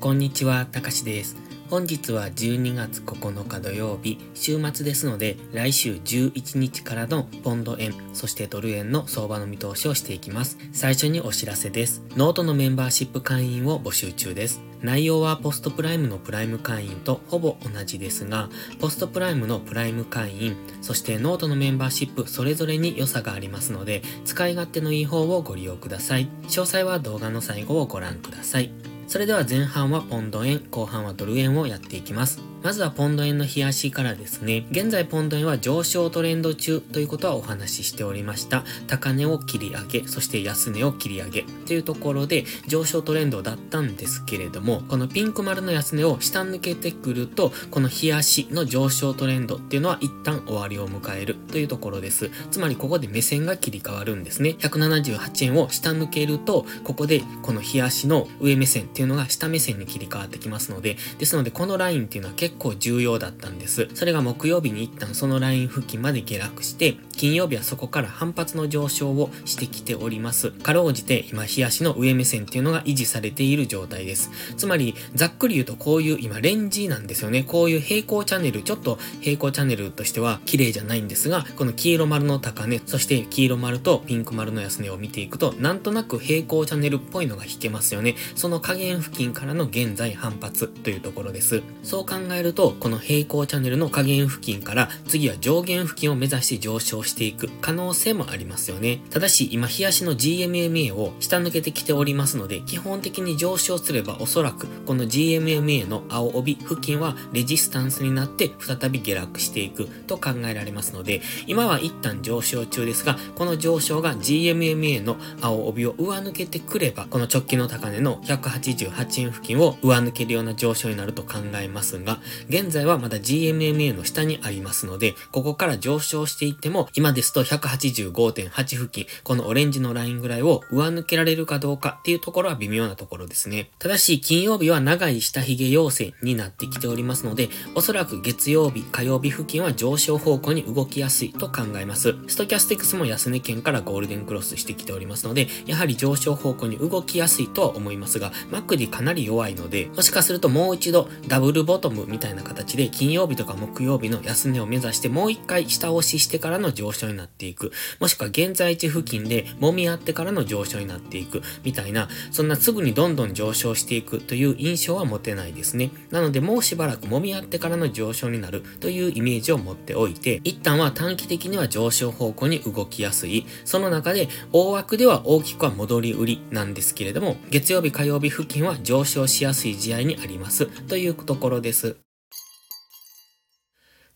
こんにちは、たかしです。本日は12月9日土曜日、週末ですので、来週11日からのポンド円、そしてドル円の相場の見通しをしていきます。最初にお知らせです。ノートのメンバーシップ会員を募集中です。内容はポストプライムのプライム会員とほぼ同じですが、ポストプライムのプライム会員、そしてノートのメンバーシップそれぞれに良さがありますので、使い勝手のいい方をご利用ください。詳細は動画の最後をご覧ください。それでは前半はポンド円、後半はドル円をやっていきます。まずはポンド円の日足からですね。現在ポンド円は上昇トレンド中ということはお話ししておりました。高値を切り上げ、そして安値を切り上げというところで上昇トレンドだったんですけれども、このピンク丸の安値を下抜けてくると、この冷やしの上昇トレンドっていうのは一旦終わりを迎えるというところです。つまりここで目線が切り替わるんですね。178円を下抜けると、ここでこの冷やしの上目線っていうのが下目線に切り替わってきますので、ですのでこのラインっていうのは結構重要だったんです。それが木曜日に一旦そのライン付近まで下落して、金曜日はそこから反発の上昇をしてきております。かろうじて今、冷やしの上目線っていうのが維持されている状態です。つまり、ざっくり言うとこういう今、レンジなんですよね。こういう平行チャンネル、ちょっと平行チャンネルとしては綺麗じゃないんですが、この黄色丸の高値、そして黄色丸とピンク丸の安値を見ていくと、なんとなく平行チャンネルっぽいのが引けますよね。その加減付近からの現在反発というところです。そう考えると、この平行チャンネルの下限付近から次は上限付近を目指して上昇してしていく可能性もありますよね。ただし今冷やしの GMMA を下抜けてきておりますので基本的に上昇すればおそらくこの GMMA の青帯付近はレジスタンスになって再び下落していくと考えられますので今は一旦上昇中ですがこの上昇が GMMA の青帯を上抜けてくればこの直近の高値の188円付近を上抜けるような上昇になると考えますが現在はまだ GMMA の下にありますので、ここから上昇していっても、今ですと185.8付近、このオレンジのラインぐらいを上抜けられるかどうかっていうところは微妙なところですね。ただし、金曜日は長い下髭陽線になってきておりますので、おそらく月曜日、火曜日付近は上昇方向に動きやすいと考えます。ストキャスティクスも安値圏からゴールデンクロスしてきておりますので、やはり上昇方向に動きやすいとは思いますが、マックディかなり弱いので、もしかするともう一度ダブルボトムみたいな形で金曜日とか木曜日の安値を目指してもう一回下押ししてからの上昇になっていく。もしくは現在地付近で揉み合ってからの上昇になっていく。みたいな、そんなすぐにどんどん上昇していくという印象は持てないですね。なのでもうしばらく揉み合ってからの上昇になるというイメージを持っておいて、一旦は短期的には上昇方向に動きやすい。その中で大枠では大きくは戻り売りなんですけれども、月曜日火曜日付近は上昇しやすい試合にあります。というところです。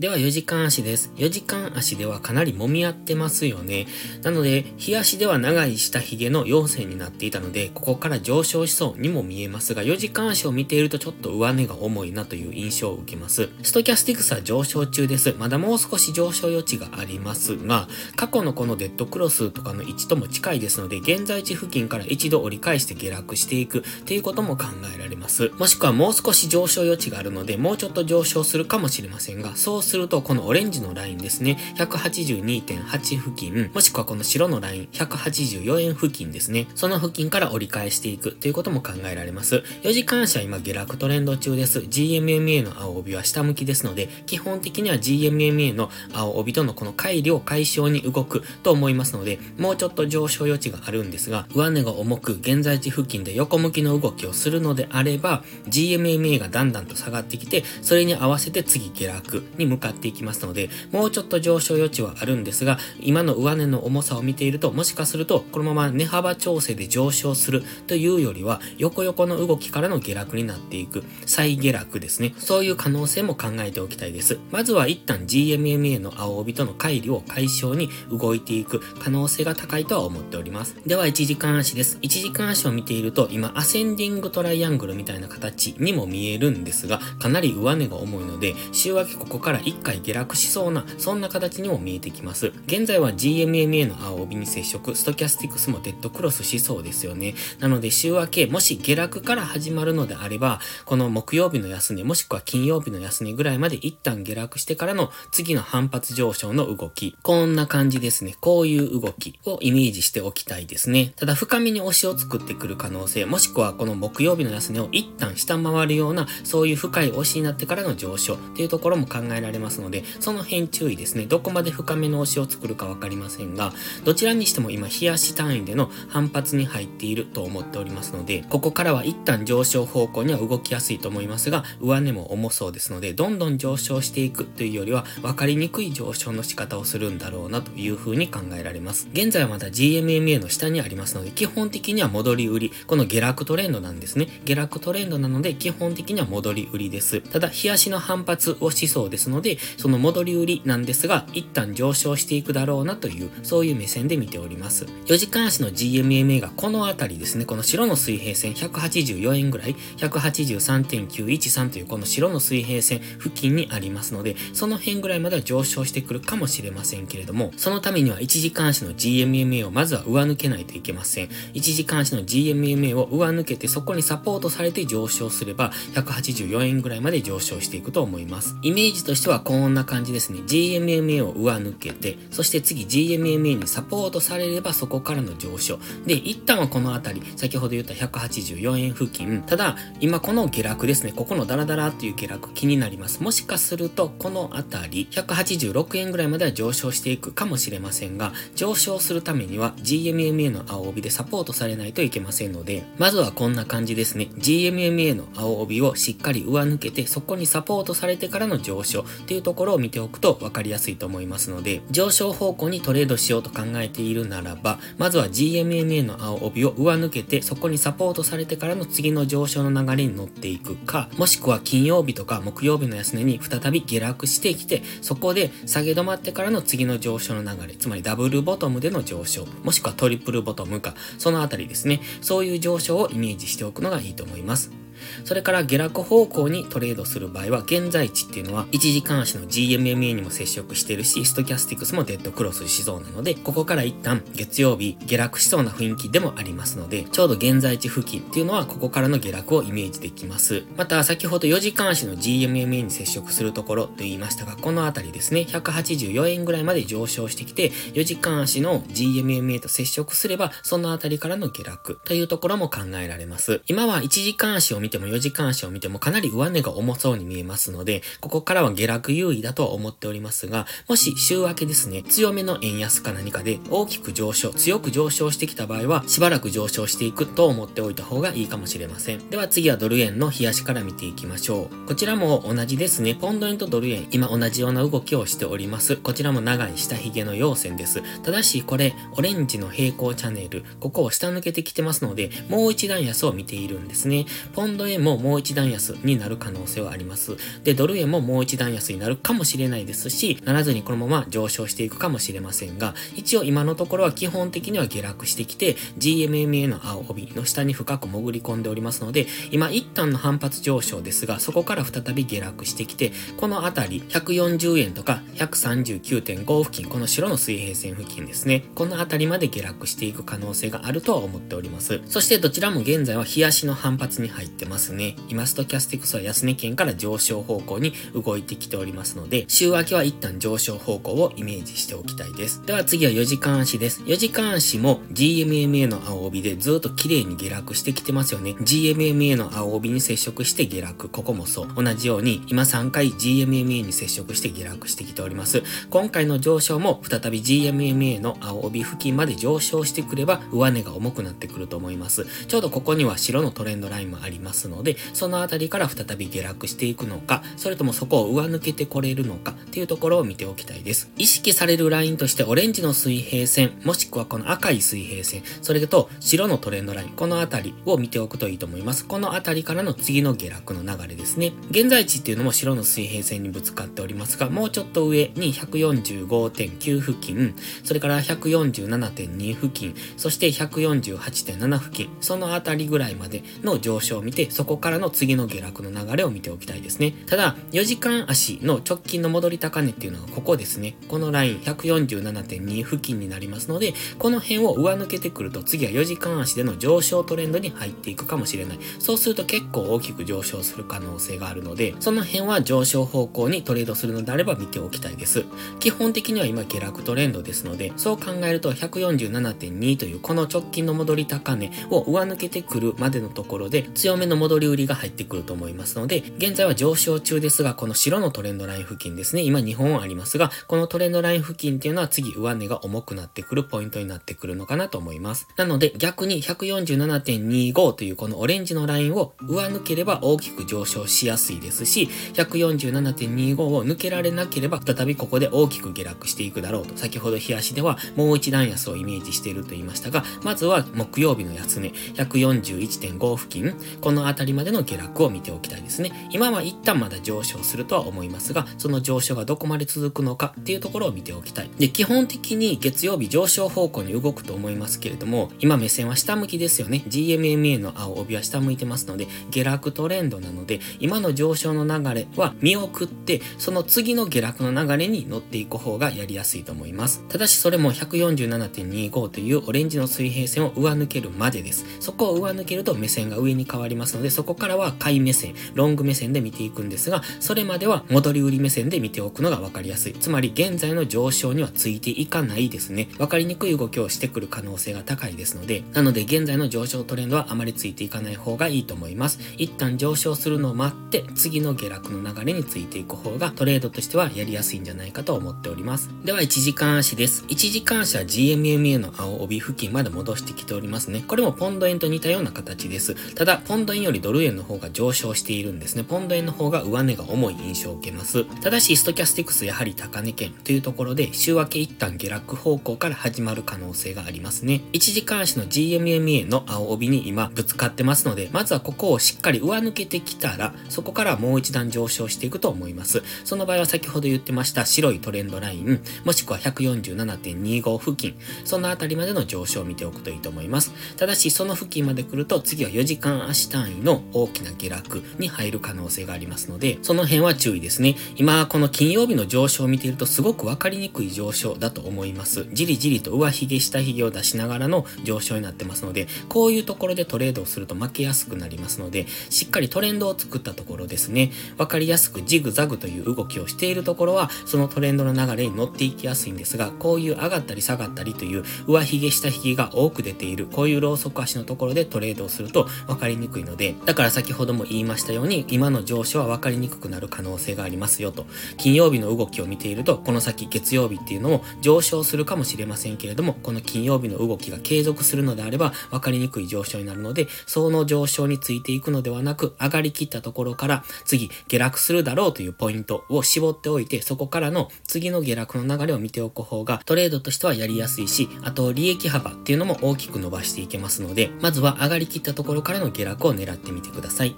では4時間足です。4時間足ではかなり揉み合ってますよね。なので、日足では長い下髭の陽線になっていたので、ここから上昇しそうにも見えますが、4時間足を見ているとちょっと上値が重いなという印象を受けます。ストキャスティクスは上昇中です。まだもう少し上昇余地がありますが、過去のこのデッドクロスとかの位置とも近いですので、現在地付近から一度折り返して下落していくっていうことも考えられます。もしくはもう少し上昇余地があるので、もうちょっと上昇するかもしれませんが、そうすると、このオレンジのラインですね、182.8付近、もしくはこの白のライン、184円付近ですね。その付近から折り返していくということも考えられます。4時間足は今下落トレンド中です。GMMA の青帯は下向きですので、基本的には GMMA の青帯とのこの乖離を解消に動くと思いますので、もうちょっと上昇余地があるんですが、上値が重く現在地付近で横向きの動きをするのであれば、GMMA がだんだんと下がってきて、それに合わせて次下落に向かっていきますので、もうちょっと上昇余地はあるんですが、今の上値の重さを見ていると、もしかすると、このまま値幅調整で上昇するというよりは、横横の動きからの下落になっていく、再下落ですね。そういう可能性も考えておきたいです。まずは一旦 GMMA の青帯との乖離を解消に動いていく可能性が高いとは思っております。では、1時間足です。1時間足を見ていると、今、アセンディングトライアングルみたいな形にも見えるんですが、かなり上値が重いので、週明けここから一回下落しそうな、そんな形にも見えてきます。現在は GMMA の青帯に接触、ストキャスティクスもデッドクロスしそうですよね。なので週明け、もし下落から始まるのであれば、この木曜日の安値、もしくは金曜日の安値ぐらいまで一旦下落してからの次の反発上昇の動き。こんな感じですね。こういう動きをイメージしておきたいですね。ただ深みに押しを作ってくる可能性、もしくはこの木曜日の安値を一旦下回るような、そういう深い押しになってからの上昇っていうところも考えられられますので、その辺注意ですね。どこまで深めの押しを作るかわかりませんが、どちらにしても今、冷やし単位での反発に入っていると思っておりますので、ここからは一旦上昇方向には動きやすいと思いますが、上値も重そうですので、どんどん上昇していくというよりは、分かりにくい上昇の仕方をするんだろうなというふうに考えられます。現在はまだ GMMA の下にありますので、基本的には戻り売り、この下落トレンドなんですね。下落トレンドなので、基本的には戻り売りです。ただ、冷やしの反発をしそうですので、でその戻り売りなんですが、一旦上昇していくだろうなという、そういう目線で見ております。4時間足の GMMA がこの辺りですね、この白の水平線184円ぐらい、183.913というこの白の水平線付近にありますので、その辺ぐらいまでは上昇してくるかもしれませんけれども、そのためには1時間足の GMMA をまずは上抜けないといけません。1時間足の GMMA を上抜けてそこにサポートされて上昇すれば、184円ぐらいまで上昇していくと思います。イメージとしてはこんな感じですね。GMMA を上抜けて、そして次 GMMA にサポートされればそこからの上昇。で、一旦はこの辺り、先ほど言った184円付近。ただ、今この下落ですね。ここのダラダラっていう下落気になります。もしかすると、この辺り、186円ぐらいまでは上昇していくかもしれませんが、上昇するためには GMMA の青帯でサポートされないといけませんので、まずはこんな感じですね。GMMA の青帯をしっかり上抜けて、そこにサポートされてからの上昇っていうところを見ておくと分かりやすいと思いますので、上昇方向にトレードしようと考えているならば、まずは GMMA の青帯を上抜けて、そこにサポートされてからの次の上昇の流れに乗っていくか、もしくは金曜日とか木曜日の安値に再び下落してきて、そこで下げ止まってからの次の上昇の流れ、つまりダブルボトムでの上昇、もしくはトリプルボトムか、そのあたりですね、そういう上昇をイメージしておくのがいいと思います。それから下落方向にトレードする場合は、現在地っていうのは、1時間足の GMMA にも接触してるし、ストキャスティクスもデッドクロスしそうなので、ここから一旦月曜日下落しそうな雰囲気でもありますので、ちょうど現在地付近っていうのは、ここからの下落をイメージできます。また、先ほど4時間足の GMMA に接触するところと言いましたが、このあたりですね、184円ぐらいまで上昇してきて、4時間足の GMMA と接触すれば、そのあたりからの下落というところも考えられます。今は1時間足を見見ても4時間足を見てもかなり上値が重そうに見えますので、ここからは下落優位だとは思っておりますが、もし週明けですね、強めの円安か何かで大きく上昇、強く上昇してきた場合は、しばらく上昇していくと思っておいた方がいいかもしれません。では次はドル円の冷やしから見ていきましょう。こちらも同じですね、ポンド円とドル円、今同じような動きをしております。こちらも長い下髭の陽線です。ただしこれ、オレンジの平行チャンネル、ここを下抜けてきてますので、もう一段安を見ているんですね。ポンド円ももう一段安になる可能性はあります。で、ドル円ももう一段安になるかもしれないですし、ならずにこのまま上昇していくかもしれませんが、一応今のところは基本的には下落してきて、GMMA の青帯の下に深く潜り込んでおりますので、今一旦の反発上昇ですが、そこから再び下落してきて、このあたり、140円とか139.5付近、この白の水平線付近ですね。このあたりまで下落していく可能性があるとは思っております。そしてどちらも現在は冷やしの反発に入ってますますね。今ストキャスティクスは安値圏から上昇方向に動いてきておりますので、週明けは一旦上昇方向をイメージしておきたいです。では次は4時間足です。4時間足も GMMA の青帯でずっと綺麗に下落してきてますよね。GMMA の青帯に接触して下落。ここもそう。同じように今3回 GMMA に接触して下落してきております。今回の上昇も再び GMMA の青帯付近まで上昇してくれば上値が重くなってくると思います。ちょうどここには白のトレンドラインもありますので、そのあたりから再び下落していくのか、それともそこを上抜けてこれるのかっていうところを見ておきたいです。意識されるラインとしてオレンジの水平線、もしくはこの赤い水平線、それと白のトレンドライン、このあたりを見ておくといいと思います。このあたりからの次の下落の流れですね。現在地っていうのも白の水平線にぶつかっておりますが、もうちょっと上に145.9付近、それから147.2付近、そして148.7付近、そのあたりぐらいまでの上昇を見て、そこからの次の下落の流れを見ておきたいですね。ただ、4時間足の直近の戻り高値っていうのはここですね。このライン147.2付近になりますので、この辺を上抜けてくると次は4時間足での上昇トレンドに入っていくかもしれない。そうすると結構大きく上昇する可能性があるので、その辺は上昇方向にトレードするのであれば見ておきたいです。基本的には今下落トレンドですので、そう考えると147.2というこの直近の戻り高値を上抜けてくるまでのところで強めの戻り売りが入ってくると思いますので、現在は上昇中ですが、この白のトレンドライン付近ですね、今2本ありますが、このトレンドライン付近っていうのは次上値が重くなってくるポイントになってくるのかなと思います。なので逆に147.25というこのオレンジのラインを上抜ければ大きく上昇しやすいですし、147.25を抜けられなければ再びここで大きく下落していくだろうと。先ほど日足ではもう一段安をイメージしていると言いましたが、まずは木曜日の安値、141.5付近、この辺りまでの下落を見ておきたいですね。今は一旦まだ上昇するとは思いますが、その上昇がどこまで続くのかっていうところを見ておきたい。で、基本的に月曜日上昇方向に動くと思いますけれども、今目線は下向きですよね。GMMA の青帯は下向いてますので、下落トレンドなので、今の上昇の流れは見送って、その次の下落の流れに乗っていく方がやりやすいと思います。ただしそれも147.25というオレンジの水平線を上抜けるまでです。そこを上抜けると目線が上に変わりますので、そこからは買い目線、ロング目線で見ていくんですが、それまでは戻り売り目線で見ておくのが分かりやすい。つまり現在の上昇にはついていかないですね。分かりにくい動きをしてくる可能性が高いですので、なので現在の上昇トレンドはあまりついていかない方がいいと思います。一旦上昇するのを待って、次の下落の流れについていく方がトレードとしてはやりやすいんじゃないかと思っております。では1時間足です。1時間足は GMMA の青帯付近まで戻してきておりますね。これもポンド円と似たような形です。ただ、ポンド円よりドル円の方が上昇しているんですね。ポンド円の方が上値が重い印象を受けます。ただし、ストキャスティクスやはり高値圏というところで、週明け一旦下落方向から始まる可能性がありますね。1時間足の GMMA の青帯に今ぶつかってますので、まずはここをしっかり上抜けてきたら、そこからもう一段上昇していくと思います。その場合は先ほど言ってました白いトレンドライン、もしくは147.25付近、そのあたりまでの上昇を見ておくといいと思います。ただし、その付近まで来ると、次は4時間足単位の大きな下落に入る可能性がありますので、その辺は注意ですね。今、この金曜日の上昇を見ているとすごくわかりにくい上昇だと思います。じりじりと上髭下髭を出しながらの上昇になってますので、こういうところでトレードをすると負けやすくなりますので、しっかりトレンドを作ったところですね、わかりやすくジグザグという動きをしているところは、そのトレンドの流れに乗っていきやすいんですが、こういう上がったり下がったりという上髭下髭が多く出ている、こういうローソク足のところでトレードをすると分かりにくいので、でだから先ほども言いましたように、今の上昇は分かりにくくなる可能性がありますよと。金曜日の動きを見ていると、この先月曜日っていうのも上昇するかもしれませんけれども、この金曜日の動きが継続するのであれば分かりにくい上昇になるので、その上昇についていくのではなく、上がりきったところから次下落するだろうというポイントを絞っておいて、そこからの次の下落の流れを見ておく方がトレードとしてはやりやすいし、あと利益幅っていうのも大きく伸ばしていけますので、まずは上がりきったところからの下落を狙ってみてください。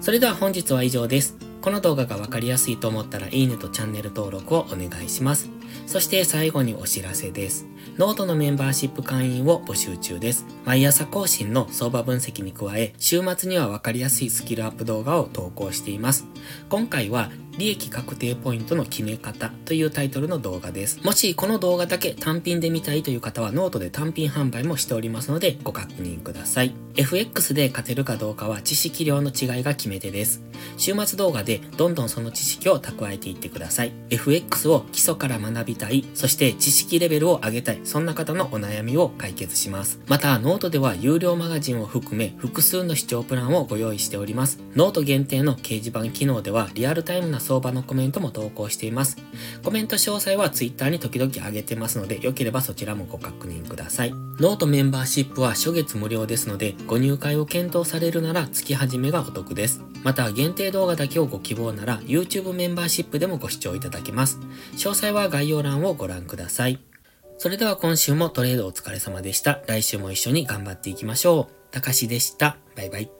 それでは本日は以上です。この動画がわかりやすいと思ったらいいねとチャンネル登録をお願いします。そして最後にお知らせです。ノートのメンバーシップ会員を募集中です。毎朝更新の相場分析に加え、週末にはわかりやすいスキルアップ動画を投稿しています。今回は利益確定ポイントの決め方というタイトルの動画です。もしこの動画だけ単品で見たいという方はノートで単品販売もしておりますのでご確認ください。FX で勝てるかどうかは知識量の違いが決め手です。週末動画でどんどんその知識を蓄えていってください。FX を基礎から学びたい、そして知識レベルを上げたい、そんな方のお悩みを解決します。また、ノートでは有料マガジンを含め複数の視聴プランをご用意しております。ノート限定の掲示板機能ではリアルタイムな相場のコメントも投稿しています。コメント詳細は Twitter に時々上げてますので、よければそちらもご確認ください。ノートメンバーシップは初月無料ですので、ご入会を検討されるなら月始めがお得です。また、限定動画だけをご希望なら YouTube メンバーシップでもご視聴いただけます。詳細は概要欄をご覧ください。それでは今週もトレードお疲れ様でした。来週も一緒に頑張っていきましょう。たかしでした。バイバイ。